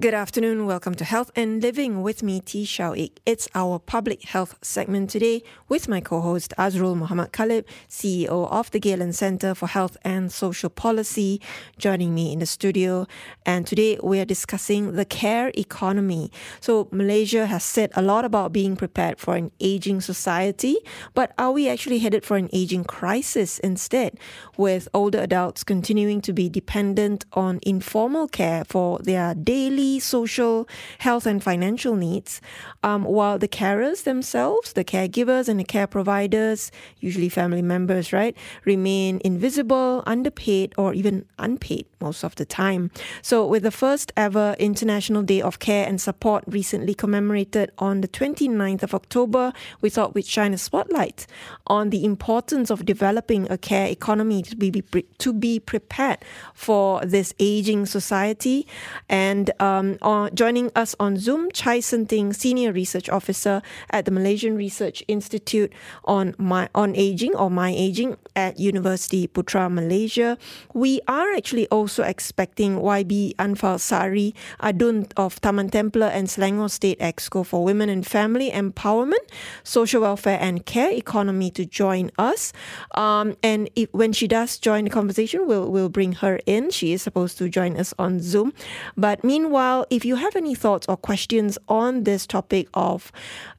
Good afternoon. Welcome to Health and Living with me, Tee Shiao. It's our public health segment today with my co-host Azrul Muhammad Khalib, CEO of the Galen Center for Health and Social Policy, joining me in the studio. And today we are discussing the care economy. So Malaysia has said a lot about being prepared for an aging society, but are we actually headed for an aging crisis instead, with older adults continuing to be dependent on informal care for their daily social, health, and financial needs, um, while the carers themselves, the caregivers and the care providers, usually family members, right, remain invisible, underpaid, or even unpaid most of the time. So, with the first ever International Day of Care and Support recently commemorated on the 29th of October, we thought we'd shine a spotlight on the importance of developing a care economy to be, to be prepared for this aging society. And um, on, joining us on Zoom, Chai Tyng, Senior Research Officer at the Malaysian Research Institute on my on aging or my aging at Universiti Putra Malaysia. We are actually also expecting YB Anfaal Saari Adun of Taman Templer and Selangor State Exco for Women and Family Empowerment, Social Welfare and Care Economy to join us. Um, and if, when she does join the conversation, we'll we'll bring her in. She is supposed to join us on Zoom. But meanwhile if you have any thoughts or questions on this topic of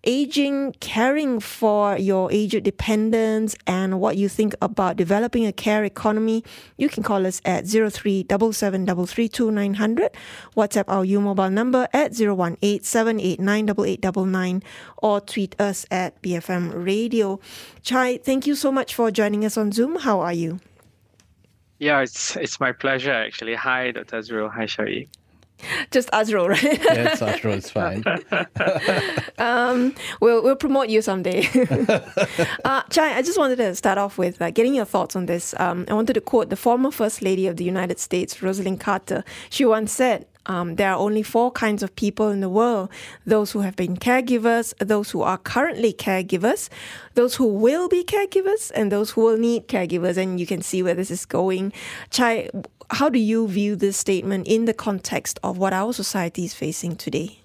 aging, caring for your aged dependents, and what you think about developing a care economy, you can call us at 0377332900, WhatsApp our U mobile number at 018 or tweet us at BFM Radio. Chai, thank you so much for joining us on Zoom. How are you? Yeah, it's it's my pleasure actually. Hi, Dr. Azrul. Hi, Shari. Just Azrul, right? yeah, it's Azrul. It's fine. um, we'll we'll promote you someday. uh, Chai, I just wanted to start off with uh, getting your thoughts on this. Um, I wanted to quote the former First Lady of the United States, Rosalynn Carter. She once said, um, there are only four kinds of people in the world those who have been caregivers, those who are currently caregivers, those who will be caregivers, and those who will need caregivers. And you can see where this is going. Chai, how do you view this statement in the context of what our society is facing today?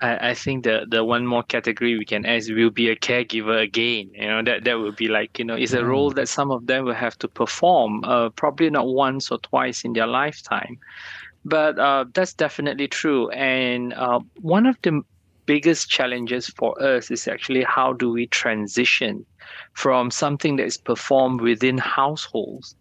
I, I think the the one more category we can add will be a caregiver again. You know that that would be like you know it's a mm. role that some of them will have to perform, uh, probably not once or twice in their lifetime. But uh, that's definitely true. And uh, one of the biggest challenges for us is actually how do we transition from something that is performed within households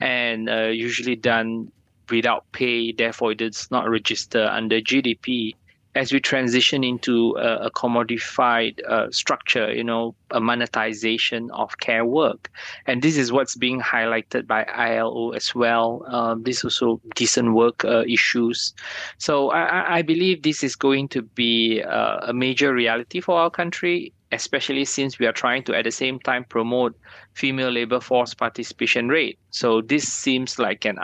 and uh, usually done without pay, therefore it does not register under GDP. As we transition into a, a commodified uh, structure, you know, a monetization of care work, and this is what's being highlighted by ILO as well. Um, this also decent work uh, issues. So I, I, believe this is going to be uh, a major reality for our country especially since we are trying to at the same time promote female labor force participation rate. So this seems like an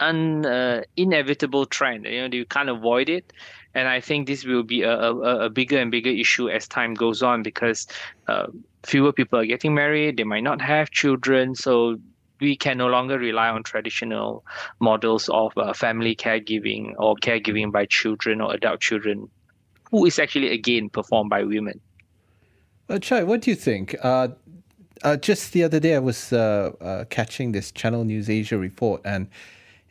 un, uh, inevitable trend. You know, you can't avoid it, and I think this will be a, a, a bigger and bigger issue as time goes on because uh, fewer people are getting married. They might not have children, so we can no longer rely on traditional models of uh, family caregiving or caregiving by children or adult children, who is actually again performed by women. Uh, Chai, what do you think? Uh, uh, just the other day, I was uh, uh, catching this Channel News Asia report, and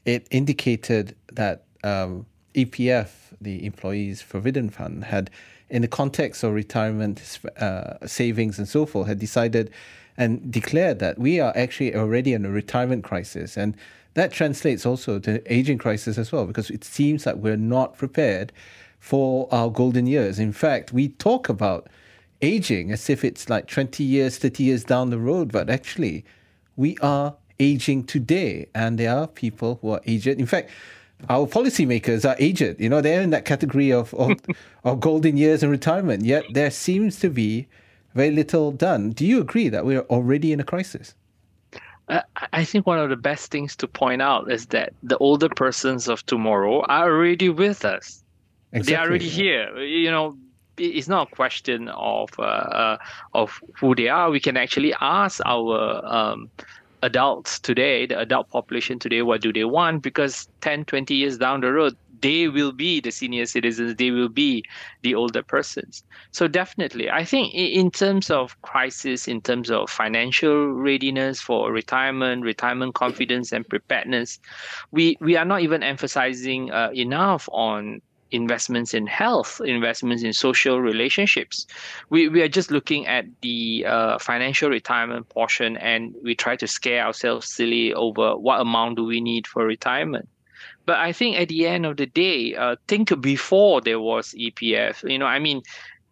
it indicated that um, EPF, the Employees Provident Fund, had, in the context of retirement uh, savings and so forth, had decided and declared that we are actually already in a retirement crisis. And that translates also to aging crisis as well, because it seems that we're not prepared for our golden years. In fact, we talk about aging as if it's like 20 years, 30 years down the road, but actually, we are aging today, and there are people who are aged. In fact, our policymakers are aged. You know, they're in that category of, of, of golden years and retirement. Yet there seems to be very little done. Do you agree that we're already in a crisis? I think one of the best things to point out is that the older persons of tomorrow are already with us. Exactly. They are already here. You know, it's not a question of uh, uh, of who they are. We can actually ask our um, adults today, the adult population today, what do they want? Because 10, 20 years down the road, they will be the senior citizens, they will be the older persons. So definitely, I think in terms of crisis, in terms of financial readiness for retirement, retirement confidence and preparedness, we we are not even emphasizing uh, enough on investments in health, investments in social relationships. We, we are just looking at the uh, financial retirement portion and we try to scare ourselves silly over what amount do we need for retirement. But I think at the end of the day, uh, think before there was EPF, you know, I mean,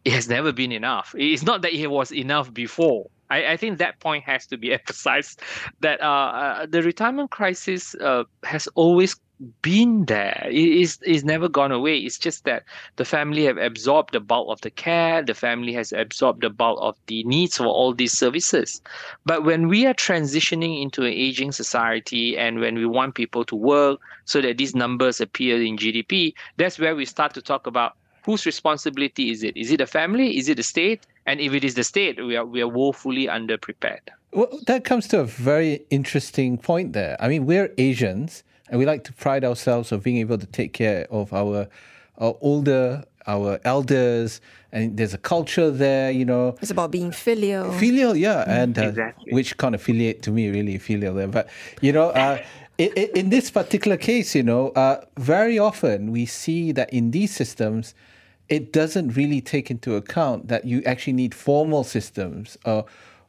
it has never been enough. It's not that it was enough before. I, I think that point has to be emphasized that uh, uh, the retirement crisis uh, has always been there. It is is never gone away. It's just that the family have absorbed the bulk of the care. The family has absorbed the bulk of the needs for all these services. But when we are transitioning into an aging society, and when we want people to work so that these numbers appear in GDP, that's where we start to talk about whose responsibility is it? Is it the family? Is it the state? And if it is the state, we are we are woefully underprepared. Well, that comes to a very interesting point there. I mean, we're Asians and we like to pride ourselves of being able to take care of our, our older our elders. And there's a culture there you know. It's about being filial. Filial yeah. Mm, and uh, exactly. which can't affiliate to me really filial there. But you know uh, in, in, this particular case you know uh, very often we see that in these systems it doesn't really take into account that you actually need formal systems or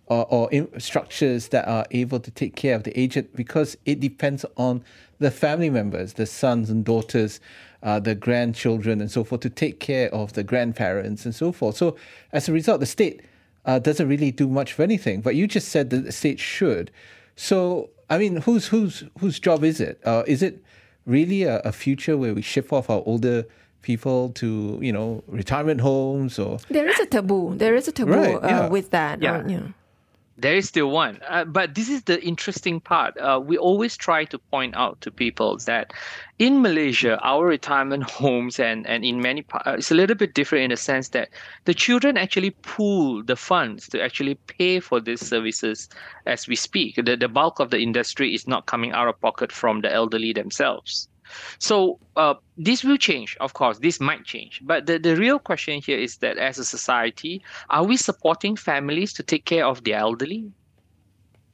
or, or structures that are able to take care of the aged because it depends on the family members, the sons and daughters, uh, the grandchildren, and so forth, to take care of the grandparents and so forth. So, as a result, the state uh, doesn't really do much of anything. But you just said that the state should. So, I mean, whose whose whose job is it? Uh, is it really a, a, future where we ship off our older people to you know retirement homes or? There is a taboo. There is a taboo right, uh, with that. Yeah. Uh, yeah. There is still one. Uh, but this is the interesting part. Uh, we always try to point out to people that in Malaysia, our retirement homes and, and in many parts, uh, it's a little bit different in the sense that the children actually pool the funds to actually pay for these services as we speak. The, the bulk of the industry is not coming out of pocket from the elderly themselves. So uh, this will change, of course. This might change, but the, the real question here is that as a society, are we supporting families to take care of the elderly?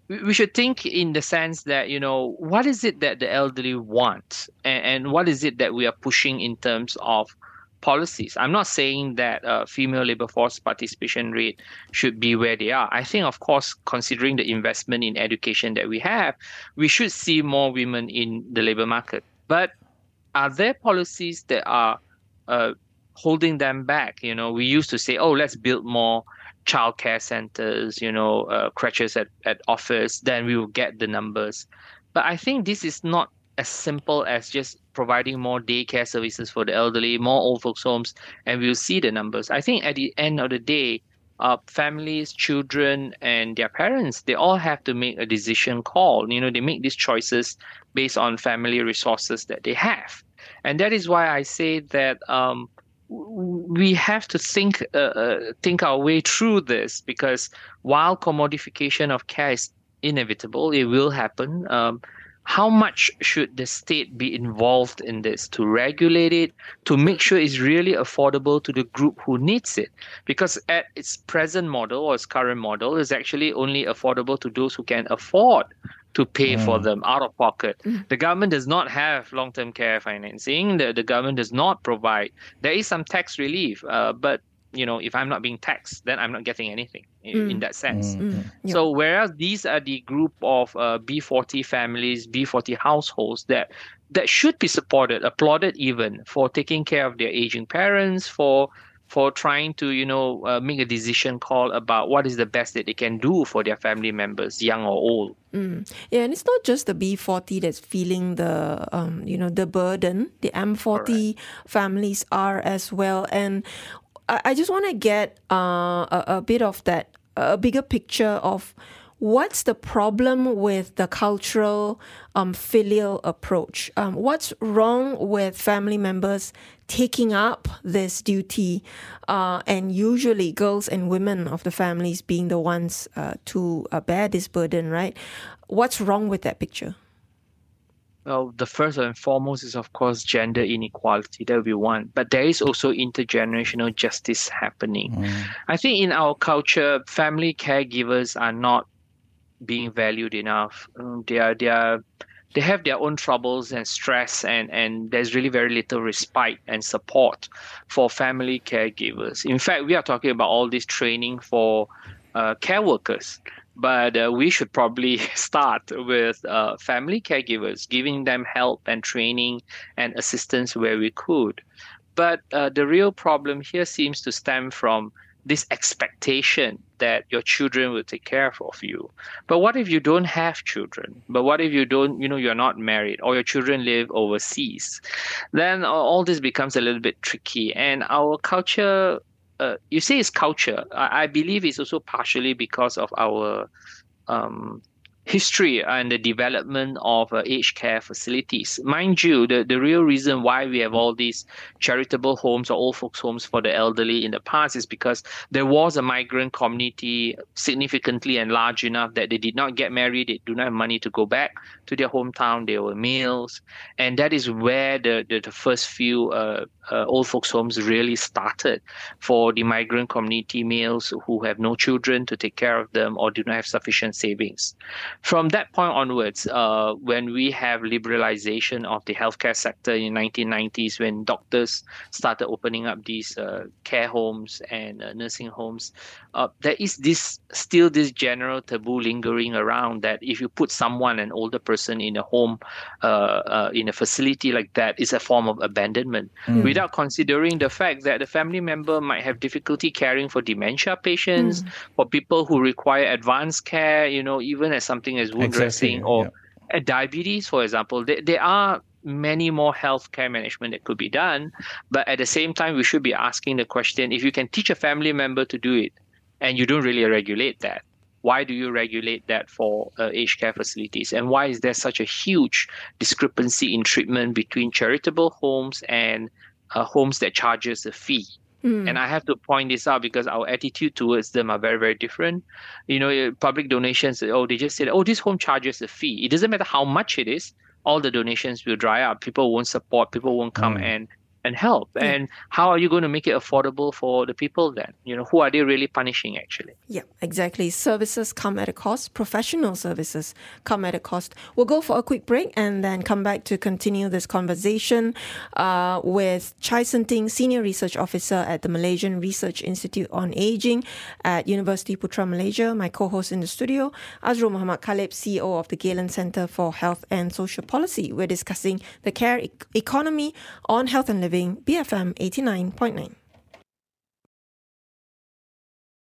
We should think in the sense that you know what is it that the elderly want, and, and what is it that we are pushing in terms of policies. I'm not saying that uh, female labor force participation rate should be where they are. I think, of course, considering the investment in education that we have, we should see more women in the labor market. But are there policies that are uh, holding them back? You know, we used to say, oh, let's build more childcare centers, you know, uh, crutches at, at office, then we will get the numbers. But I think this is not as simple as just providing more daycare services for the elderly, more old folks' homes, and we'll see the numbers. I think at the end of the day, uh, families, children, and their parents, they all have to make a decision call. You know, they make these choices based on family resources that they have. And that is why I say that um, we have to think uh, uh, think our way through this because while commodification of care is inevitable, it will happen. Um, how much should the state be involved in this to regulate it to make sure it's really affordable to the group who needs it because at its present model or its current model is actually only affordable to those who can afford to pay mm. for them out of pocket. Mm. The government does not have long term care financing. The, the government does not provide. There is some tax relief, uh, but you know, if I'm not being taxed, then I'm not getting anything in, mm. in that sense. Mm. mm. So, whereas these are the group of uh, B40 families, B40 households that that should be supported, applauded even for taking care of their aging parents, for for trying to you know uh, make a decision call about what is the best that they can do for their family members young or old mm. yeah and it's not just the b40 that's feeling the um, you know the burden the m40 right. families are as well and i, just want to get uh, a, a bit of that a bigger picture of What's the problem with the cultural um, filial approach? Um, what's wrong with family members taking up this duty, uh, and usually girls and women of the families being the ones uh, to uh, bear this burden, right? What's wrong with that picture? Well, the first and foremost is, of course, gender inequality. That be one. But there is also intergenerational justice happening. Mm. I think in our culture, family caregivers are not being valued enough. Um, they are they are they have their own troubles and stress and and there's really very little respite and support for family caregivers. In fact, we are talking about all this training for uh, care workers but uh, we should probably start with uh, family caregivers, giving them help and training and assistance where we could. But uh, the real problem here seems to stem from this expectation that your children will take care of you. But what if you don't have children? But what if you don't, you know, you're not married or your children live overseas? Then all this becomes a little bit tricky. And our culture uh, you say it's culture. I, I, believe it's also partially because of our um, history and the development of uh, aged care facilities. Mind you, the, the real reason why we have all these charitable homes or old folks' homes for the elderly in the past is because there was a migrant community significantly and large enough that they did not get married, they do not have money to go back to their hometown, they were males. And that is where the, the, the first few uh, uh, old folks' homes really started for the migrant community males who have no children to take care of them or do not have sufficient savings. From that point onwards, uh, when we have liberalization of the healthcare sector in 1990s, when doctors started opening up these uh, care homes and uh, nursing homes, uh, there is this still this general taboo lingering around that if you put someone, an older person, in a home, uh, uh, in a facility like that, is a form of abandonment, mm. without considering the fact that the family member might have difficulty caring for dementia patients, mm. for people who require advanced care, you know, even as something as wound exactly. dressing or yeah. diabetes, for example. There, there are many more healthcare management that could be done. But at the same time, we should be asking the question if you can teach a family member to do it, and you don't really regulate that. Why do you regulate that for uh, aged care facilities? And why is there such a huge discrepancy in treatment between charitable homes and uh, homes that charges a fee? Mm. And I have to point this out because our attitude towards them are very, very different. You know, public donations, oh, they just said, oh, this home charges a fee. It doesn't matter how much it is, all the donations will dry up. People won't support, people won't come mm. and and help. Yeah. And how are you going to make it affordable for the people then? You know, who are they really punishing actually? Yeah, exactly. Services come at a cost. Professional services come at a cost. We'll go for a quick break and then come back to continue this conversation uh, with Chai Sen Tyng, Senior Research Officer at the Malaysian Research Institute on Aging at Universiti Putra Malaysia. My co-host in the studio, Azrul Muhammad Khalib, CEO of the Galen Center for Health and Social Policy. We're discussing the care e- economy on health and living Living, BFM 89.9.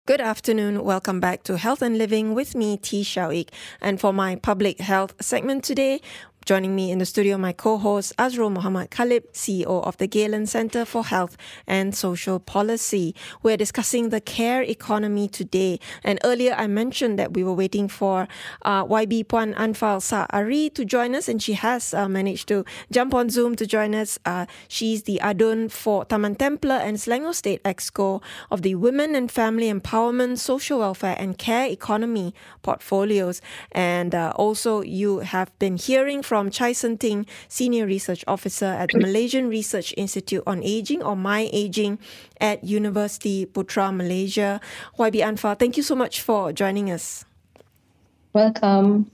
Good afternoon. Welcome back to Health and Living with me, Tee Shiao And for my public health segment today, Joining me in the studio, my co-host Azrul Muhammad Khalib, CEO of the Galen Center for Health and Social Policy. We're discussing the care economy today. And earlier I mentioned that we were waiting for uh, YB Puan Anfaal Saari to join us, and she has uh, managed to jump on Zoom to join us. Uh, she's the Adun for Taman Templer and Selangor State Exco of the Women and Family Empowerment, Social Welfare and Care Economy portfolios. And uh, also you have been hearing from from Chai Sen Tyng, Senior Research Officer at the Malaysian Research Institute on Aging or MyAgeing at Universiti Putra Malaysia. YB Anfaal, thank you so much for joining us. Welcome.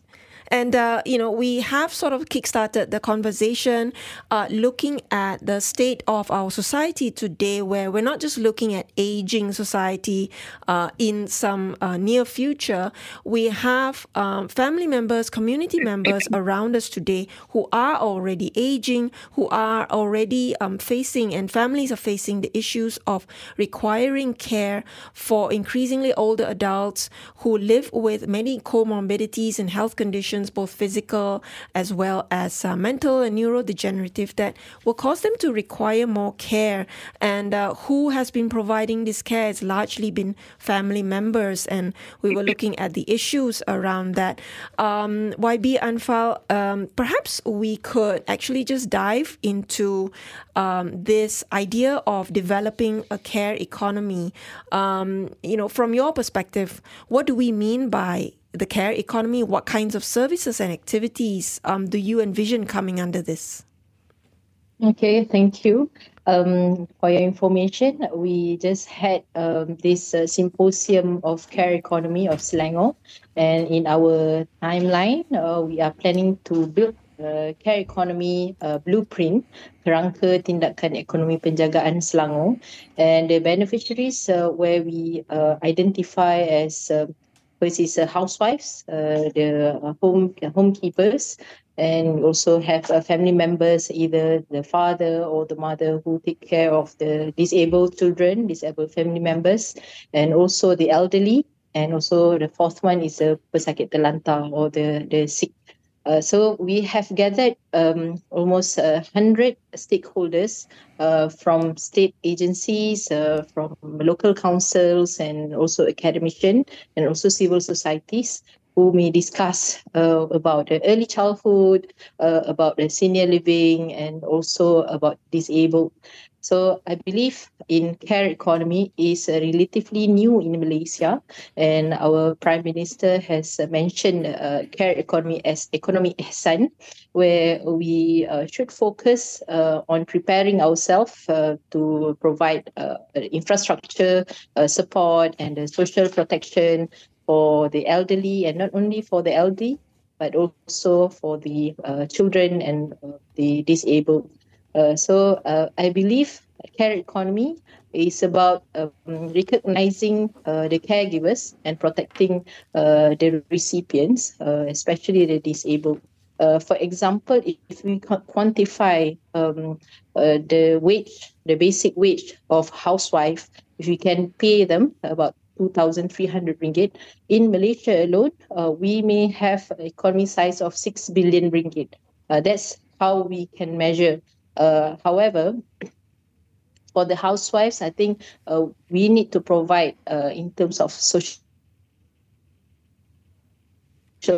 And, uh, you know, we have sort of kickstarted the conversation uh, looking at the state of our society today, where we're not just looking at aging society uh, in some uh, near future. We have um, family members, community members around us today who are already aging, who are already um, facing, and families are facing the issues of requiring care for increasingly older adults who live with many comorbidities and health conditions conditions, both physical as well as uh, mental and neurodegenerative, that will cause them to require more care. And uh, who has been providing this care has largely been family members. And we were looking at the issues around that. Um, YB Anfaal, um, perhaps we could actually just dive into um, this idea of developing a care economy. Um, you know, from your perspective, what do we mean by the care economy? What kinds of services and activities um, do you envision coming under this? Okay, thank you. Um, for your information, we just had um, this uh, symposium of care economy of Selangor, and in our timeline, uh, we are planning to build a care economy uh, blueprint kerangka tindakan ekonomi penjagaan Selangor, and the beneficiaries uh, where we uh, identify as uh, is uh, housewives, uh, the home homekeepers, and also have uh, family members, either the father or the mother who take care of the disabled children, disabled family members, and also the elderly. And also the fourth one is the pesakit terlantar or the, the sick. Uh, so we have gathered um, almost a uh, hundred stakeholders uh, from state agencies, from local councils, and also academician, and also civil societies who may discuss uh, about the early childhood, uh, about the senior living, and also about disabled. So I believe in care economy is uh, relatively new in Malaysia, and our Prime Minister has uh, mentioned uh, care economy as economy ihsan, where we uh, should focus uh, on preparing ourselves uh, to provide infrastructure support and social protection for the elderly, and not only for the elderly, but also for the uh, children and uh, the disabled. Uh, so uh, I believe care economy is about um, recognizing uh, the caregivers and protecting uh, the recipients, especially the disabled. for example, if we quantify um, the wage, the basic wage of housewife, if we can pay them about 2,300 ringgit. In Malaysia alone, uh, we may have an economy size of 6 billion ringgit. Uh, that's how we can measure. Uh, however, for the housewives, I think uh, we need to provide uh, in terms of social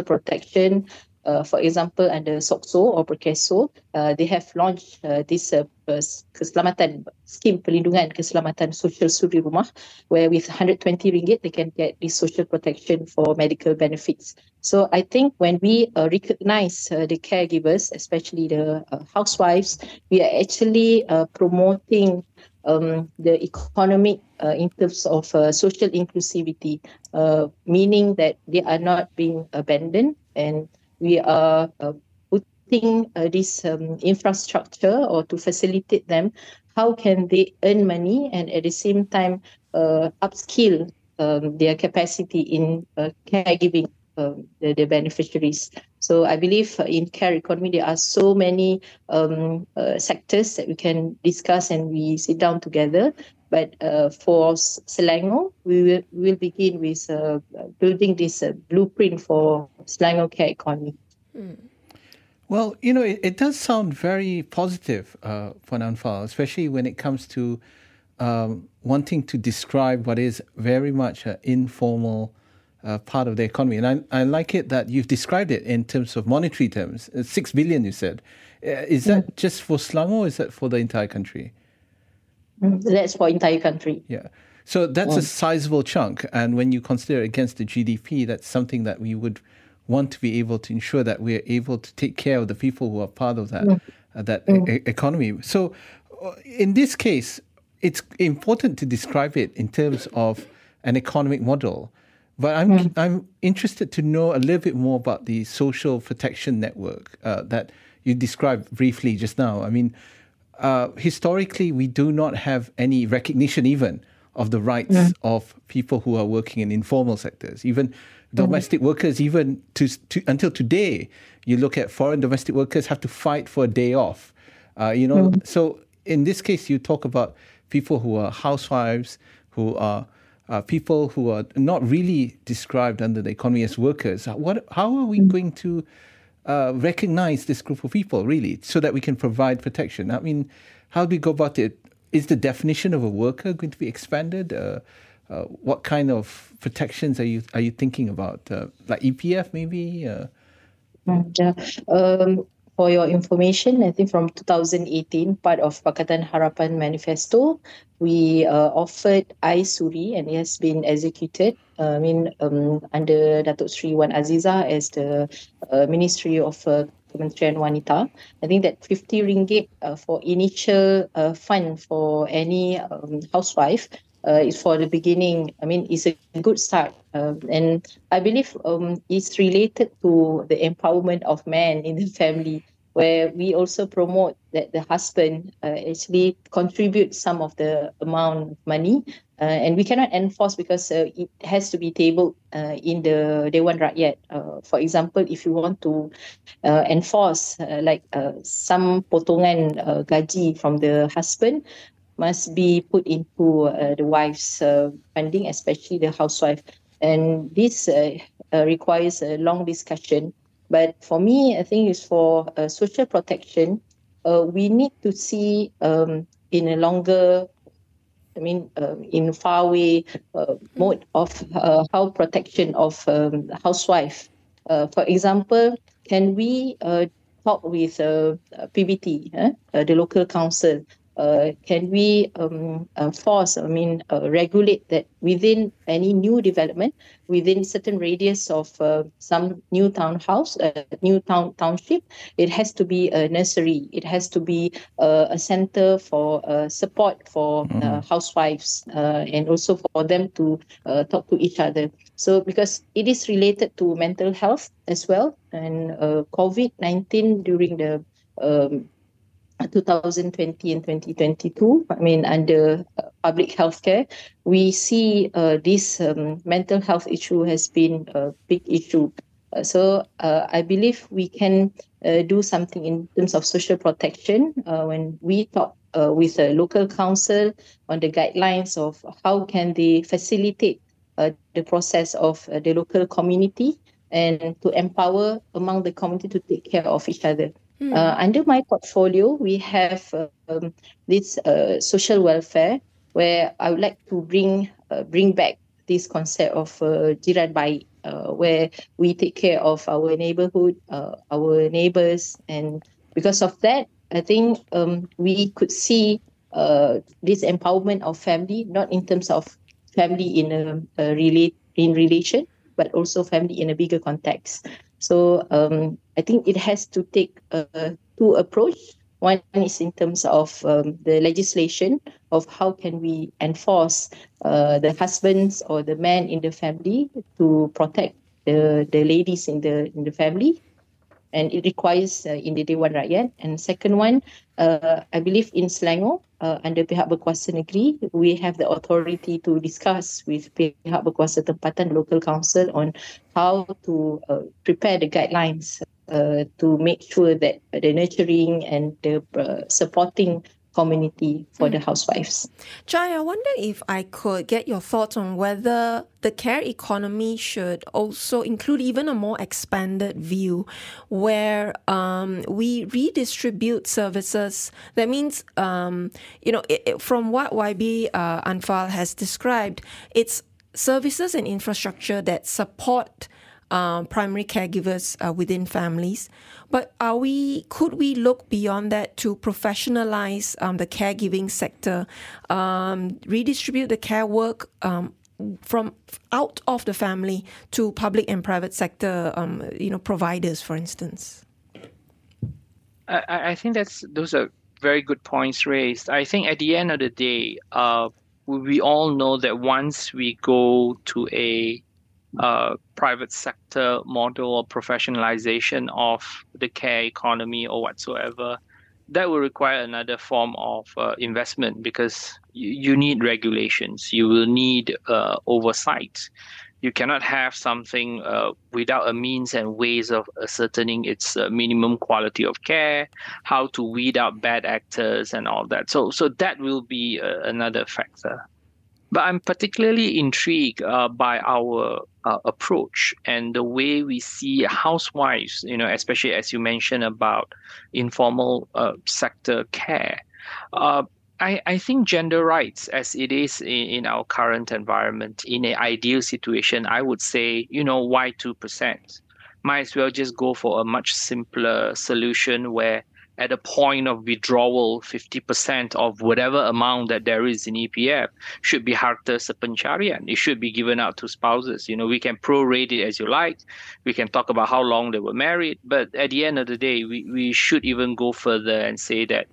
protection, uh, for example, under SOCSO or Perkeso, uh, they have launched uh, this uh, keselamatan scheme perlindungan keselamatan sosial suri rumah, where with 120 ringgit they can get this social protection for medical benefits. So I think when we uh, recognize uh, the caregivers, especially the uh, housewives, we are actually promoting um, the economic uh, in terms of uh, social inclusivity, uh, meaning that they are not being abandoned and we are uh, putting uh, this um, infrastructure or to facilitate them how can they earn money and at the same time uh, upskill um, their capacity in caregiving um, the, the, beneficiaries. So I believe in care economy there are so many um, uh, sectors that we can discuss and we sit down together. But uh, for Selangor, we will we'll begin with uh, building this uh, blueprint for Selangor care economy. Mm. Well, you know, it, it, does sound very positive uh, for Nanfal, especially when it comes to um, wanting to describe what is very much an informal uh, part of the economy. And I, I like it that you've described it in terms of monetary terms. Six billion, you said. Uh, is that mm. just for Selangor or is that for the entire country? That's for entire country. Yeah. So that's a sizable chunk. And when you consider against the GDP, that's something that we would want to be able to ensure that we're able to take care of the people who are part of that, uh, that e- economy. So uh, in this case, it's important to describe it in terms of an economic model. But I'm mm. I'm interested to know a little bit more about the social protection network uh, that you described briefly just now. I mean, uh, historically, we do not have any recognition even of the rights mm. of people who are working in informal sectors. Even domestic mm. workers, even to, to, until today, you look at foreign domestic workers have to fight for a day off. Uh, you know, mm. so in this case, you talk about people who are housewives, who are uh, people who are not really described under the economy as workers. What, how are we mm. going to uh, recognize this group of people really so that we can provide protection? I mean, how do we go about it? Is the definition of a worker going to be expanded? Uh, uh what kind of protections are you are you thinking about? Uh, like EPF maybe? Uh? Um, for your information, I think from 2018, part of Pakatan Harapan Manifesto, we uh, offered iSuri and it has been executed. Uh, I mean, um, under Datuk Sri Wan Aziza as the uh, Ministry of uh, Kementerian Wanita. I think that 50 ringgit uh, for initial uh, fund for any um, housewife uh, is for the beginning. I mean, it's a good start. Uh, and I believe um, it's related to the empowerment of men in the family, where we also promote that the husband uh, actually contribute some of the amount of money. Uh, and we cannot enforce because uh, it has to be tabled uh, in the Dewan Rakyat. Uh, for example, if you want to enforce like some potongan gaji from the husband, must be put into uh, the wife's uh, funding, especially the housewife. And this uh, uh requires a long discussion. But for me, I think it's for uh, social protection. Uh, we need to see um, in a longer, I mean, um, in far away mode of how protection of um, housewife. for example, can we talk with PBT, the local council, uh, can we um, uh, force, I mean, uh, regulate that within any new development, within certain radius of uh, some new townhouse, uh, new town township, it has to be a nursery. It has to be uh, a center for uh, support for mm. housewives and also for them to talk to each other. So because it is related to mental health as well, and COVID nineteen during the um, 2020 and 2022, I mean, under uh, public healthcare, we see uh, this um, mental health issue has been a big issue. Uh, so uh, I believe we can uh, do something in terms of social protection uh, when we talk with a local council on the guidelines of how can they facilitate the process of the local community and to empower among the community to take care of each other. Mm. Uh, under my portfolio, we have um, this uh, social welfare where I would like to bring uh, bring back this concept of uh, jiran uh, where we take care of our neighborhood, our neighbors, and because of that, I think um, we could see uh, this empowerment of family, not in terms of family in a, a relate in relation, but also family in a bigger context. So um, I think it has to take a two approach. One is in terms of um, the legislation of how can we enforce uh, the husbands or the men in the family to protect the, the ladies in the in the family, and it requires uh, in the Dewan Rakyat. And second one, uh, I believe in Selangor, uh, under pihak berkuasa negeri, we have the authority to discuss with pihak berkuasa tempatan, local council on how to uh, prepare the guidelines uh, to make sure that the nurturing and the uh, supporting community for mm. the housewives. Chai, I wonder if I could get your thoughts on whether the care economy should also include even a more expanded view where um, we redistribute services. That means, um, you know, it, it, from what YB uh, Anfaal has described, it's services and infrastructure that support uh, primary caregivers uh, within families. But are we? Could we look beyond that to professionalize um, the caregiving sector, um, redistribute the care work um, from out of the family to public and private sector, um, you know, providers, for instance? I, I think that's those are very good points raised. I think at the end of the day, uh, we all know that once we go to a uh, private sector model or professionalization of the care economy or whatsoever, that will require another form of uh, investment because you, you, need regulations. You will need uh, oversight. You cannot have something uh, without a means and ways of ascertaining its uh, minimum quality of care, how to weed out bad actors, and all that. So, so that will be uh, another factor. But I'm particularly intrigued uh, by our uh, approach and the way we see housewives, you know, especially as you mentioned about informal uh, sector care. Uh, I, I think gender rights, as it is in, in our current environment, in an ideal situation, I would say, you know, why 2%? Might as well just go for a much simpler solution where at a point of withdrawal, 50% of whatever amount that there is in EPF should be harta sepencarian. It should be given out to spouses. You know, we can prorate it as you like. We can talk about how long they were married. But at the end of the day, we, we should even go further and say that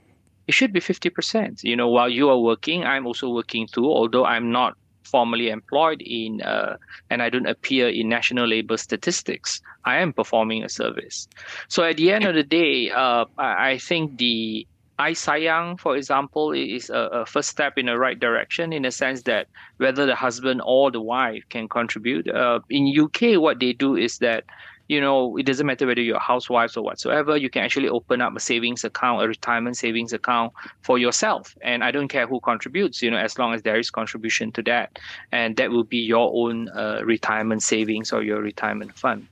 it should be 50%. You know, while you are working, I'm also working too, although I'm not formally employed in uh, and I don't appear in national labor statistics, I am performing a service. So at the end of the day, uh, I think the i-Saraan, for example, is a, a, first step in the right direction in the sense that whether the husband or the wife can contribute. Uh, in UK, what they do is that you know, it doesn't matter whether you're housewives or whatsoever, you can actually open up a savings account, a retirement savings account for yourself. And I don't care who contributes, you know, as long as there is contribution to that. And that will be your own uh, retirement savings or your retirement fund.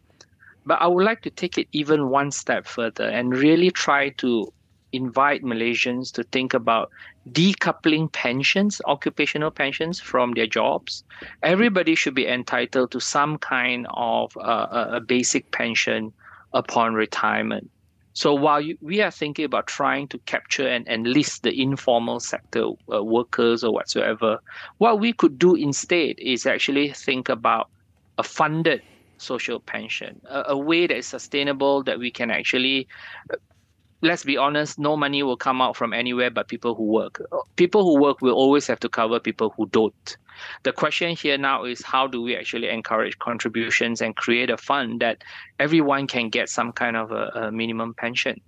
But I would like to take it even one step further and really try to invite Malaysians to think about decoupling pensions, occupational pensions from their jobs. Everybody should be entitled to some kind of uh, a basic pension upon retirement. So while you, we are thinking about trying to capture and enlist the informal sector uh, workers or whatsoever, what we could do instead is actually think about a funded social pension, a, a way that is sustainable that we can actually let's be honest, no money will come out from anywhere but people who work. People who work will always have to cover people who don't. The question here now is how do we actually encourage contributions and create a fund that everyone can get some kind of a, a minimum pension?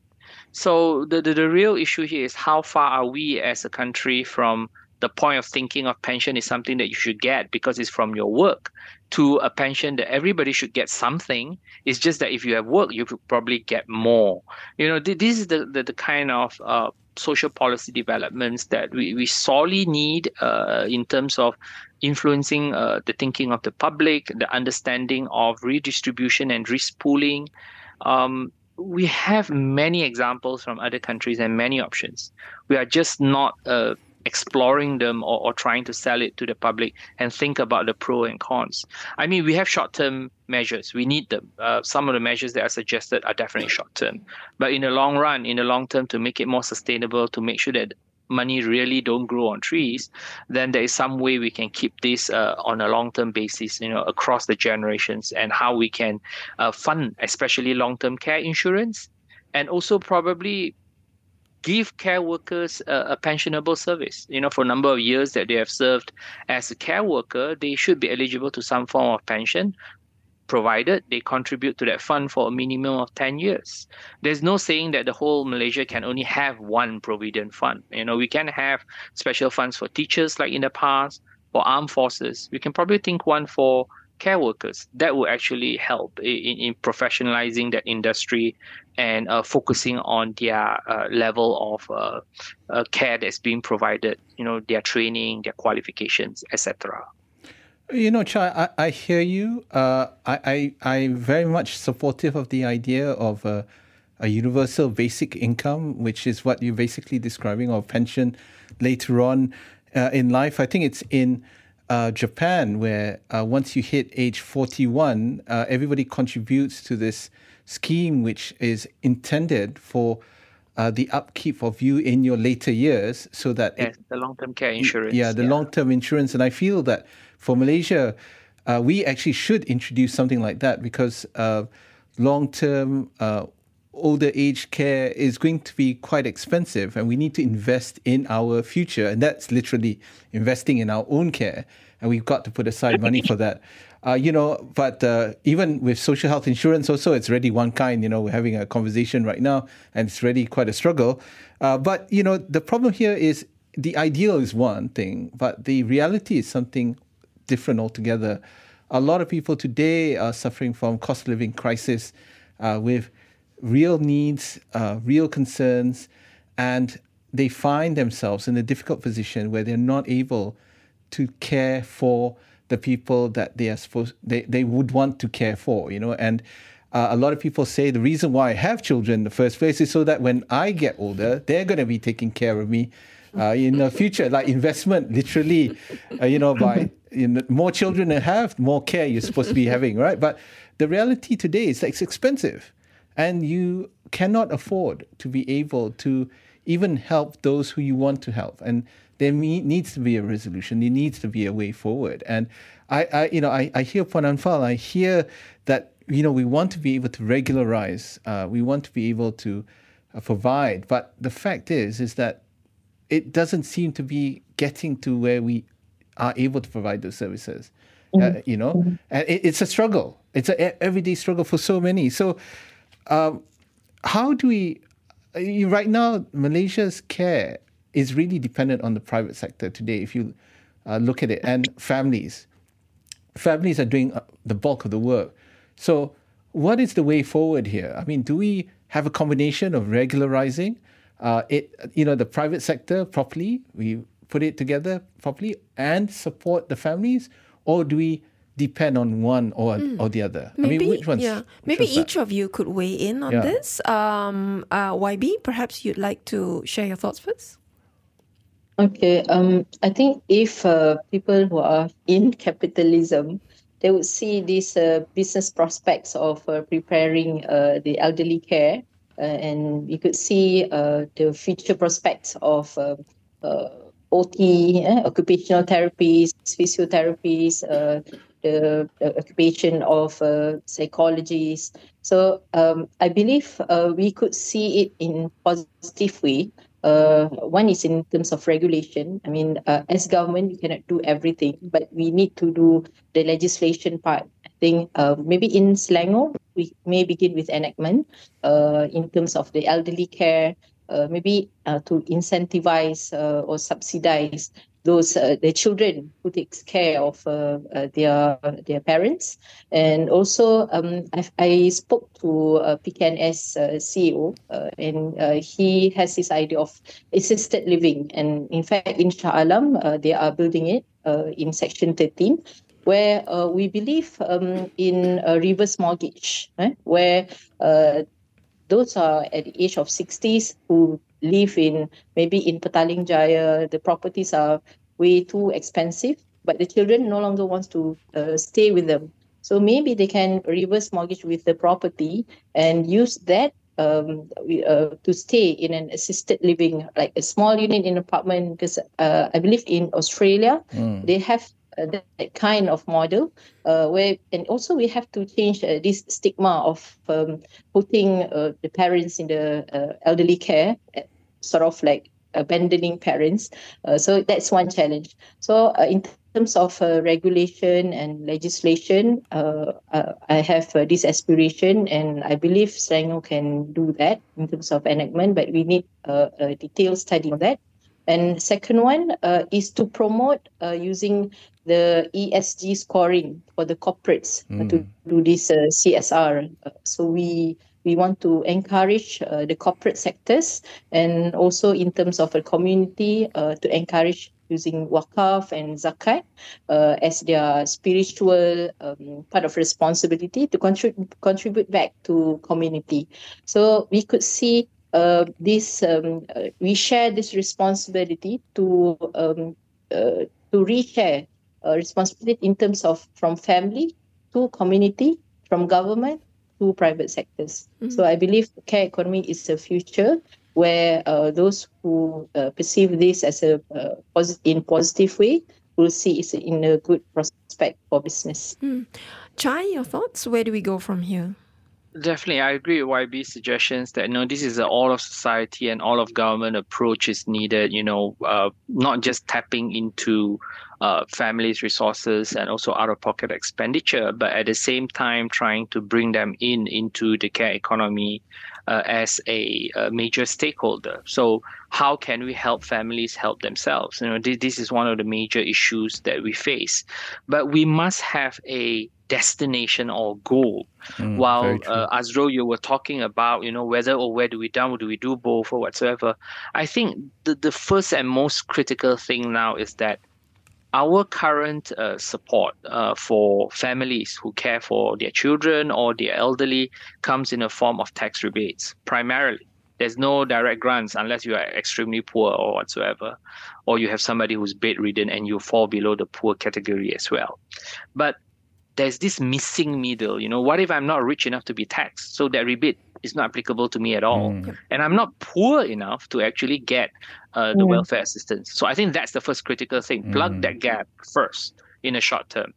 So the, the, the real issue here is how far are we as a country from the point of thinking of pension is something that you should get because it's from your work to a pension that everybody should get something. It's just that if you have work, you could probably get more. You know, this is the, the, the kind of uh, social policy developments that we, we sorely need uh, in terms of influencing uh, the thinking of the public, the understanding of redistribution and risk pooling. Um, we have many examples from other countries and many options. We are just not uh, exploring them or, or trying to sell it to the public and think about the pro and cons. I mean, we have short term measures. We need them. Uh, some of the measures that are suggested are definitely short term. But in the long run, in the long term, to make it more sustainable, to make sure that money really don't grow on trees, then there is some way we can keep this uh, on a long-term basis, you know, across the generations, and how we can uh, fund, especially long-term care insurance, and also probably give care workers a, a, pensionable service. You know, for a number of years that they have served as a care worker, they should be eligible to some form of pension, provided they contribute to that fund for a minimum of 10 years. There's no saying that the whole Malaysia can only have one provident fund. You know, we can have special funds for teachers like in the past, for armed forces. We can probably think one for care workers. That will actually help in, in professionalizing that industry and uh, focusing on their uh, level of uh, uh care that's being provided, you know, their training, their qualifications, etc. You know, Chai, I, hear you. Uh, I, I, I'm very much supportive of the idea of a, a universal basic income, which is what you're basically describing, or pension later on uh, in life. I think it's in uh, Japan, where uh, once you hit age 41, uh, everybody contributes to this scheme, which is intended for uh, the upkeep of you in your later years, so that yes, it, the long-term care insurance. Yeah, the yeah. long-term insurance, and I feel that for Malaysia, uh, we actually should introduce something like that because uh, long-term older age care is going to be quite expensive and we need to invest in our future. And that's literally investing in our own care. And we've got to put aside money for that. Uh, you know, but uh, even with social health insurance, also, it's really one kind. You know, we're having a conversation right now, and it's really quite a struggle. Uh, but, you know, the problem here is the ideal is one thing, but the reality is something different altogether. A lot of people today are suffering from cost of living crisis uh, with real needs, uh, real concerns, and they find themselves in a difficult position where they're not able to care for the people that they are supposed they, they would want to care for, you know, and uh, a lot of people say the reason why I have children in the first place is so that when I get older, they're going to be taking care of me uh, in the future, like investment, literally, uh, you know, by you know, more children you have, more care you're supposed to be having, right? But the reality today is that it's expensive, and you cannot afford to be able to even help those who you want to help, and there needs to be a resolution. There needs to be a way forward, and I, I you know, I, I hear Puan I hear that you know we want to be able to regularize, uh, we want to be able to uh, provide, but the fact is, is that it doesn't seem to be getting to where we are able to provide those services. Mm-hmm. Uh, you know, mm-hmm. and it, it's a struggle. It's an everyday struggle for so many. So, um, how do we? Uh, right now, Malaysia's care is really dependent on the private sector today. If you uh, look at it, and families, families are doing uh, the bulk of the work. So, what is the way forward here? I mean, do we have a combination of regularizing? uh, it you know the private sector properly we put it together properly and support the families or do we depend on one or mm. or the other maybe, i mean which one's yeah maybe each that? of you could weigh in on yeah. this um uh, yb perhaps you'd like to share your thoughts first okay um i think if uh, people who are in capitalism they would see these uh, business prospects of uh, preparing uh, the elderly care uh, and you could see uh, the future prospects of uh, OT, eh, occupational therapies, physiotherapies, the, the, occupation of uh, psychologists. So um, I believe uh, we could see it in positive way. Uh, one is in terms of regulation. I mean, as government, we cannot do everything, but we need to do the legislation part I think uh, maybe in Selangor, we may begin with enactment uh, in terms of the elderly care, uh, maybe to incentivize or subsidize those uh, the children who takes care of uh, uh, their their parents and also um, I, I spoke to uh, PKNS uh, CEO uh, and uh, he has this idea of assisted living and in fact in Shah Alam they are building it in section 13 where we believe um, in a reverse mortgage, right? where those are at the age of 60s who live in maybe in Petaling Jaya, the properties are way too expensive, but the children no longer wants to uh, stay with them. So maybe they can reverse mortgage with the property and use that um, uh, to stay in an assisted living, like a small unit in an apartment. Because uh, I believe in Australia, mm. they have uh, that, that, kind of model uh, where and also we have to change uh, this stigma of um, putting uh, the parents in the uh, elderly care uh, sort of like abandoning parents so that's one challenge so in terms of regulation and legislation i have this aspiration and i believe Selangor can do that in terms of enactment but we need a detailed study on that and second one uh, is to promote uh, using the ESG scoring for the corporates mm. to do this uh, CSR. Uh, so we we want to encourage uh, the corporate sectors and also in terms of a community uh, to encourage using wakaf and zakat uh, as their spiritual um, part of responsibility to contribute contribute back to community. So we could see uh, this um, uh, we share this responsibility to um, uh, to reshare uh, responsibility in terms of from family to community, from government to private sectors. Mm-hmm. So I believe care economy is the future where uh, those who uh, perceive this as a uh, posit- in positive way will see it in a good prospect for business. Mm. Chai, your thoughts? Where do we go from here? Definitely, I agree with YB's suggestions that you know this is an all of society and all of government approach is needed. You know, uh, not just tapping into uh, families' resources and also out of pocket expenditure, but at the same time trying to bring them in into the care economy uh, as a, a, major stakeholder. So, how can we help families help themselves? You know, this, this is one of the major issues that we face, but we must have a destination or goal. Mm, While uh, Azrul, you were talking about, you know, whether or where do we down, or do we do both or whatsoever. I think the, the first and most critical thing now is that our current uh, support uh, for families who care for their children or their elderly comes in a form of tax rebates primarily. There's no direct grants unless you are extremely poor or whatsoever, or you have somebody who's bedridden and you fall below the poor category as well. But there's this missing middle. You know, what if I'm not rich enough to be taxed? So that rebate is not applicable to me at all. Mm. And I'm not poor enough to actually get uh, the mm. welfare assistance. So I think that's the first critical thing. Plug mm. that gap first in a short term.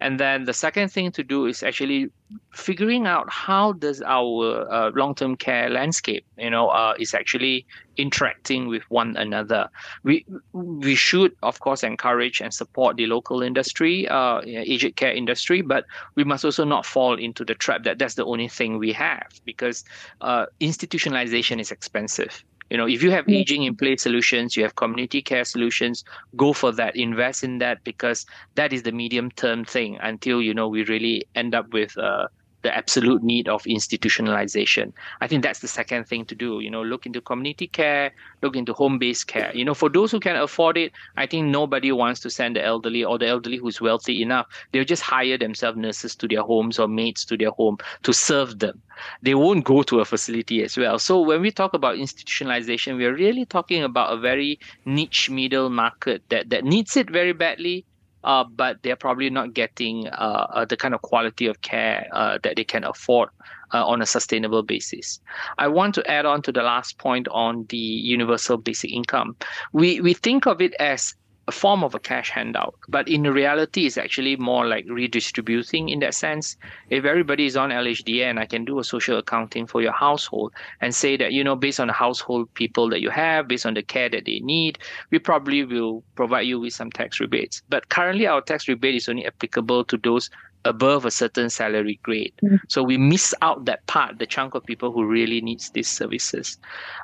And then the second thing to do is actually figuring out how does our uh, long-term care landscape, you know, uh, is actually interacting with one another. We we should, of course, encourage and support the local industry, uh, aged care industry, but we must also not fall into the trap that that's the only thing we have because uh, institutionalization is expensive you know if you have aging in place solutions you have community care solutions go for that invest in that because that is the medium term thing until you know we really end up with uh, the absolute need of institutionalization. I think that's the second thing to do. You know, look into community care, look into home-based care. You know, for those who can afford it, I think nobody wants to send the elderly or the elderly who's wealthy enough. They'll just hire themselves nurses to their homes or maids to their home to serve them. They won't go to a facility as well. So when we talk about institutionalization, we are really talking about a very niche middle market that that needs it very badly uh, but they're probably not getting uh, uh, the kind of quality of care uh, that they can afford uh, on a sustainable basis. I want to add on to the last point on the universal basic income. We we think of it as a form of a cash handout, but in reality, it's actually more like redistributing in that sense. If everybody is on LHDN, I can do a social accounting for your household and say that, you know, based on the household people that you have, based on the care that they need, we probably will provide you with some tax rebates. But currently, our tax rebate is only applicable to those above a certain salary grade. Mm. So we miss out that part, the chunk of people who really needs these services.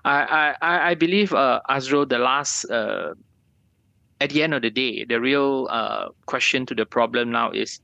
I I, I believe uh, Azrul, the last uh, at the end of the day, the real uh, question to the problem now is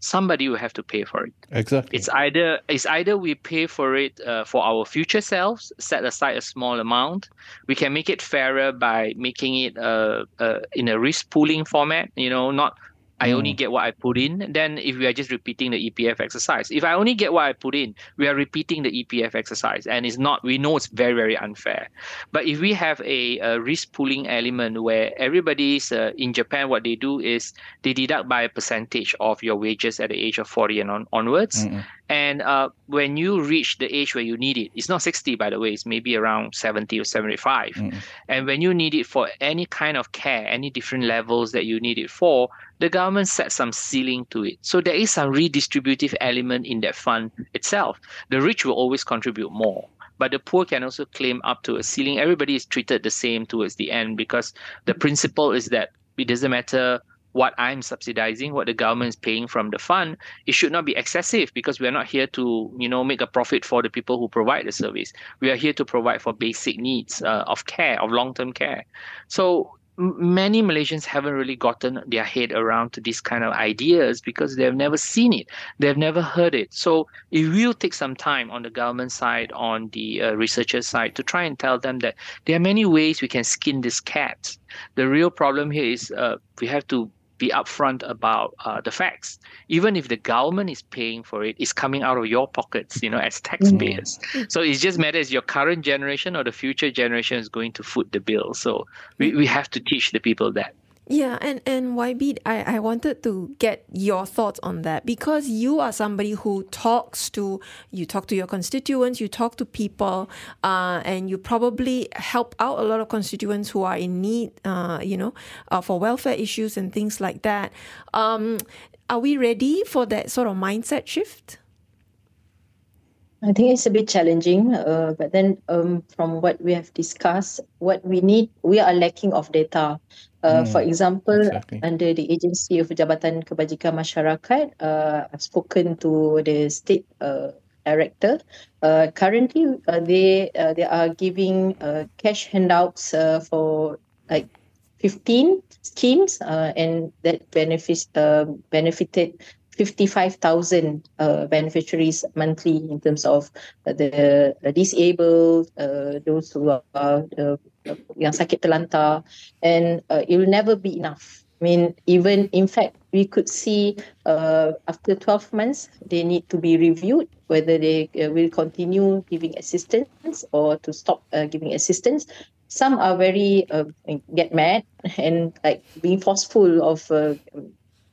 somebody will have to pay for it. Exactly. It's either it's either we pay for it uh, for our future selves, set aside a small amount. We can make it fairer by making it uh, uh, in a risk pooling format. You know, not I only mm. get what I put in, then if we are just repeating the EPF exercise. If I only get what I put in, we are repeating the EPF exercise. And it's not, we know it's very, very unfair. But if we have a, a risk pooling element where everybody's uh, in Japan, what they do is they deduct by a percentage of your wages at the age of 40 and on, onwards. Mm-hmm. And uh, when you reach the age where you need it, it's not 60, by the way, it's maybe around 70 or 75. Mm. And when you need it for any kind of care, any different levels that you need it for, the government sets some ceiling to it. So there is some redistributive element in that fund itself. The rich will always contribute more but the poor can also claim up to a ceiling. Everybody is treated the same towards the end because the principle is that it doesn't matter what I'm subsidizing, what the government is paying from the fund, it should not be excessive because we are not here to, you know, make a profit for the people who provide the service. We are here to provide for basic needs uh, of care, of long-term care. So many Malaysians haven't really gotten their head around to these kind of ideas because they've never seen it, they've never heard it. So it will take some time on the government side, on the uh, side, to try and tell them that there are many ways we can skin this cat. The real problem here is uh, we have to be upfront about uh, the facts. Even if the government is paying for it, it's coming out of your pockets, you know, as taxpayers. Mm-hmm. So it just matters your current generation or the future generation is going to foot the bill. So we, we have to teach the people that. Yeah, and and YB, I, I wanted to get your thoughts on that because you are somebody who talks to you talk to your constituents, you talk to people, uh, and you probably help out a lot of constituents who are in need, uh, you know, uh, for welfare issues and things like that. Um, are we ready for that sort of mindset shift? I think it's a bit challenging, uh, but then um, from what we have discussed, what we need, we are lacking of data. Uh, mm, for example, exactly. under the Agency of Jabatan Kebajikan Masyarakat, uh, I've spoken to the state uh, director. Uh, currently, uh, they uh, they are giving uh, cash handouts uh, for like 15 schemes, uh, and that benefits uh, benefited 55,000 uh, beneficiaries monthly in terms of uh, the, the disabled, uh, those who are uh, yang sakit terlantar, and uh, it will never be enough. I mean, even in fact, we could see uh, after 12 months, they need to be reviewed whether they uh, will continue giving assistance or to stop uh, giving assistance. Some are very uh, get mad and like being forceful of uh,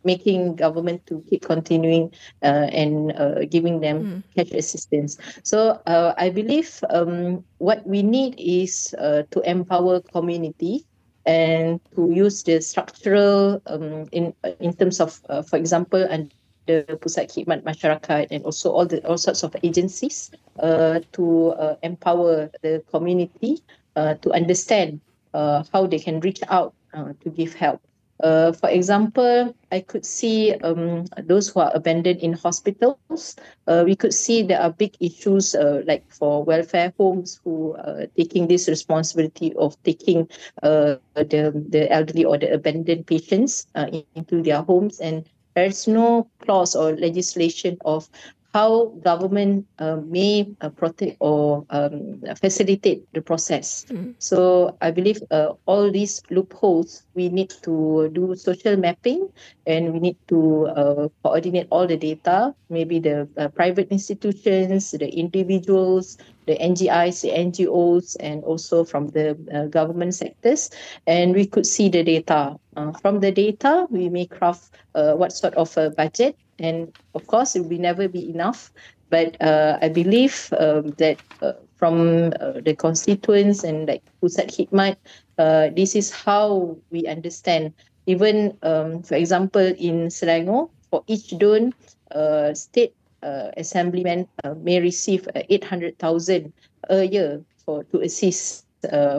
making government to keep continuing uh, and uh, giving them mm. cash assistance. So uh, I believe um, what we need is uh, to empower community and to use the structural um, in in terms of, uh, for example, and the Pusat Khidmat Masyarakat and also all the all sorts of agencies uh, to empower the community to understand how they can reach out to give help. Uh, for example, I could see um, those who are abandoned in hospitals. Uh, we could see there are big issues uh, like for welfare homes who are taking this responsibility of taking uh, the, the elderly or the abandoned patients uh, into their homes. And there's no clause or legislation of how government uh, may uh, protect or um, facilitate the process. Mm. So I believe uh, all these loopholes, we need to do social mapping and we need to uh, coordinate all the data, maybe the uh, private institutions, the individuals, the NGIs, the NGOs, and also from the uh, government sectors. And we could see the data. from the data, we may craft what sort of a budget and of course it will never be enough. But uh, i believe um, that uh, from uh, the constituents and like pusat khidmat uh, this is how we understand. Even um, for example in selangor for each don uh, state uh, assemblyman may receive 800000 a year for to assist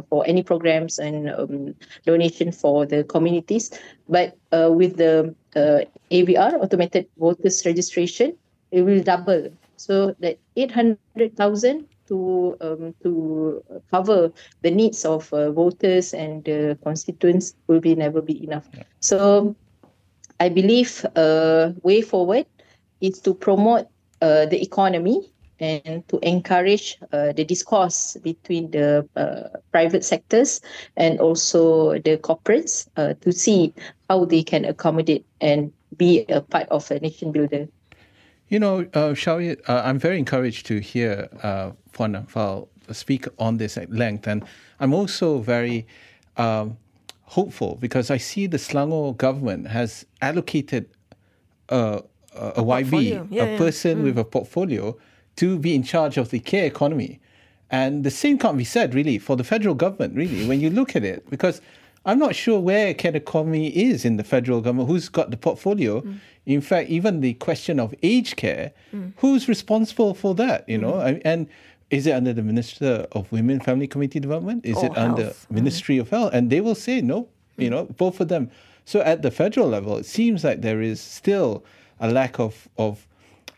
for any programs and um, donation for the communities. But uh, with the uh, AVR, automated voters registration, it will double. So that 800,000 to um, to cover the needs of uh, voters and the constituents will be never be enough. Yeah. So I believe a uh, way forward is to promote uh, the economy and to encourage uh, the discourse between the uh, private sectors and also the corporates uh, to see how they can accommodate and be a part of a nation builder. You know, uh, Shawi, uh, I'm very encouraged to hear uh, Puan Anfaal speak on this at length, and I'm also very um, hopeful because I see the Selangor government has allocated a, a, a YB, yeah, a person yeah. mm. with a portfolio to be in charge of the care economy. And the same can't be said, really, for the federal government, really, when you look at it, because I'm not sure where care economy is in the federal government, who's got the portfolio. Mm. In fact, even the question of aged care, mm. who's responsible for that, you know? Mm. And is it under the Minister of Women, Family, Community Development? Is or it health. under mm. Ministry of Health? And they will say no, you mm. know, both of them. So at the federal level, it seems like there is still a lack of, of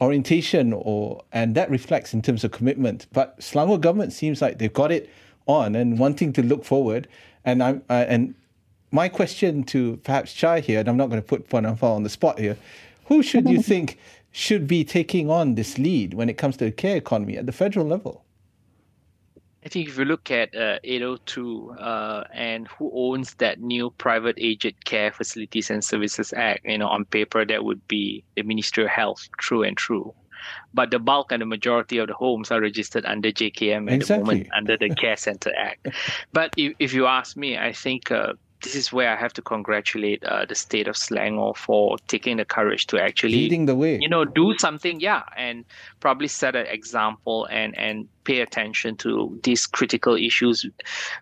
orientation or and that reflects in terms of commitment. But Selangor government seems like they've got it on and wanting to look forward. And I'm uh, and my question to perhaps Chai here, and I'm not going to put Puan Anfaal on the spot here, who should you think should be taking on this lead when it comes to the care economy at the federal level? I think if you look at uh, 802 uh, and who owns that new private aged care facilities and services act, you know, on paper that would be the Ministry of Health, true and true. But the bulk and the majority of the homes are registered under JKM at exactly. the moment under the Care Center Act. But if, if you ask me, I think uh, this is where I have to congratulate uh, the state of Selangor for taking the courage to actually leading the way. You know, do something, yeah, and probably set an example and and pay attention to these critical issues.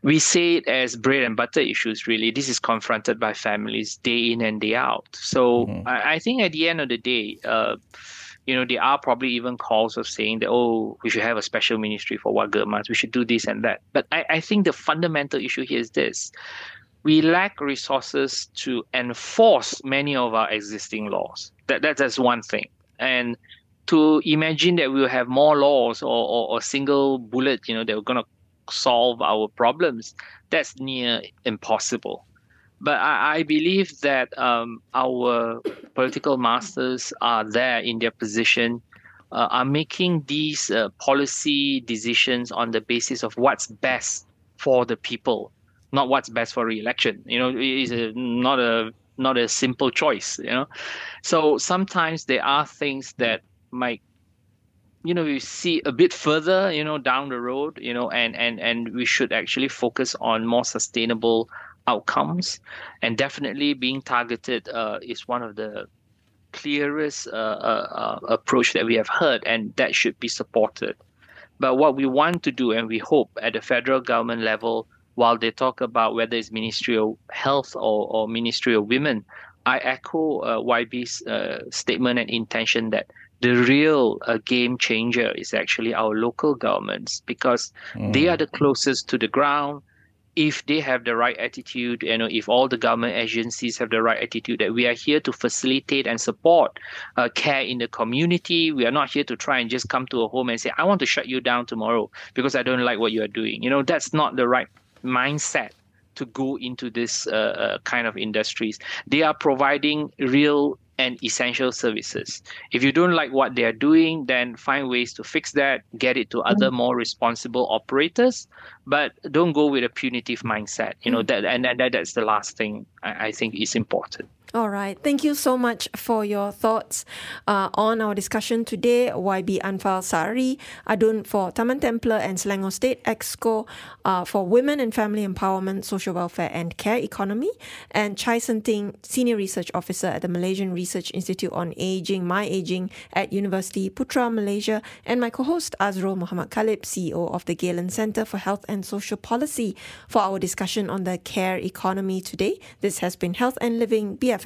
We say it as bread and butter issues. Really, this is confronted by families day in and day out. So mm-hmm. I, I, think at the end of the day. Uh, you know, there are probably even calls of saying that, oh, we should have a special ministry for warga emas, we should do this and that. But I, I think the fundamental issue here is this we lack resources to enforce many of our existing laws. That, that that's one thing. And to imagine that we'll have more laws or, or, single bullet, you know, that we're going to solve our problems, that's near impossible. But I, I believe that um, our political masters are there in their position, uh, are making these uh, policy decisions on the basis of what's best for the people not what's best for re-election. You know, it's a, not a not a simple choice, you know. So sometimes there are things that might you know we see a bit further you know down the road you know and and and we should actually focus on more sustainable outcomes and definitely being targeted uh, is one of the clearest uh, uh, uh, approach that we have heard and that should be supported but what we want to do and we hope at the federal government level while they talk about whether it's Ministry of Health or, or Ministry of Women, I echo uh, YB's uh, statement and intention that the real uh, game changer is actually our local governments because mm. they are the closest to the ground. If they have the right attitude, you know, if all the government agencies have the right attitude that we are here to facilitate and support uh, care in the community, we are not here to try and just come to a home and say, I want to shut you down tomorrow because I don't like what you are doing. You know, that's not the right mindset to go into this uh, uh, kind of industries. They are providing real and essential services. If you don't like what they are doing, then find ways to fix that, get it to other mm-hmm. more responsible operators, but don't go with a punitive mindset. You know mm-hmm. that, and that, that's the last thing I, I think is important. All right. Thank you so much for your thoughts uh, on our discussion today. YB Anfaal Saari, Adun for Taman Templer and Selangor State Exco uh, for Women and Family Empowerment, Social Welfare and Care Economy, and Chai Sen Tyng, Senior Research Officer at the Malaysian Research Institute on Aging, MyAgeing at Universiti Putra, Malaysia, and my co-host Azrul Muhammad Khalib, CEO of the Galen Centre for Health and Social Policy, for our discussion on the care economy today. This has been Health and Living BFM.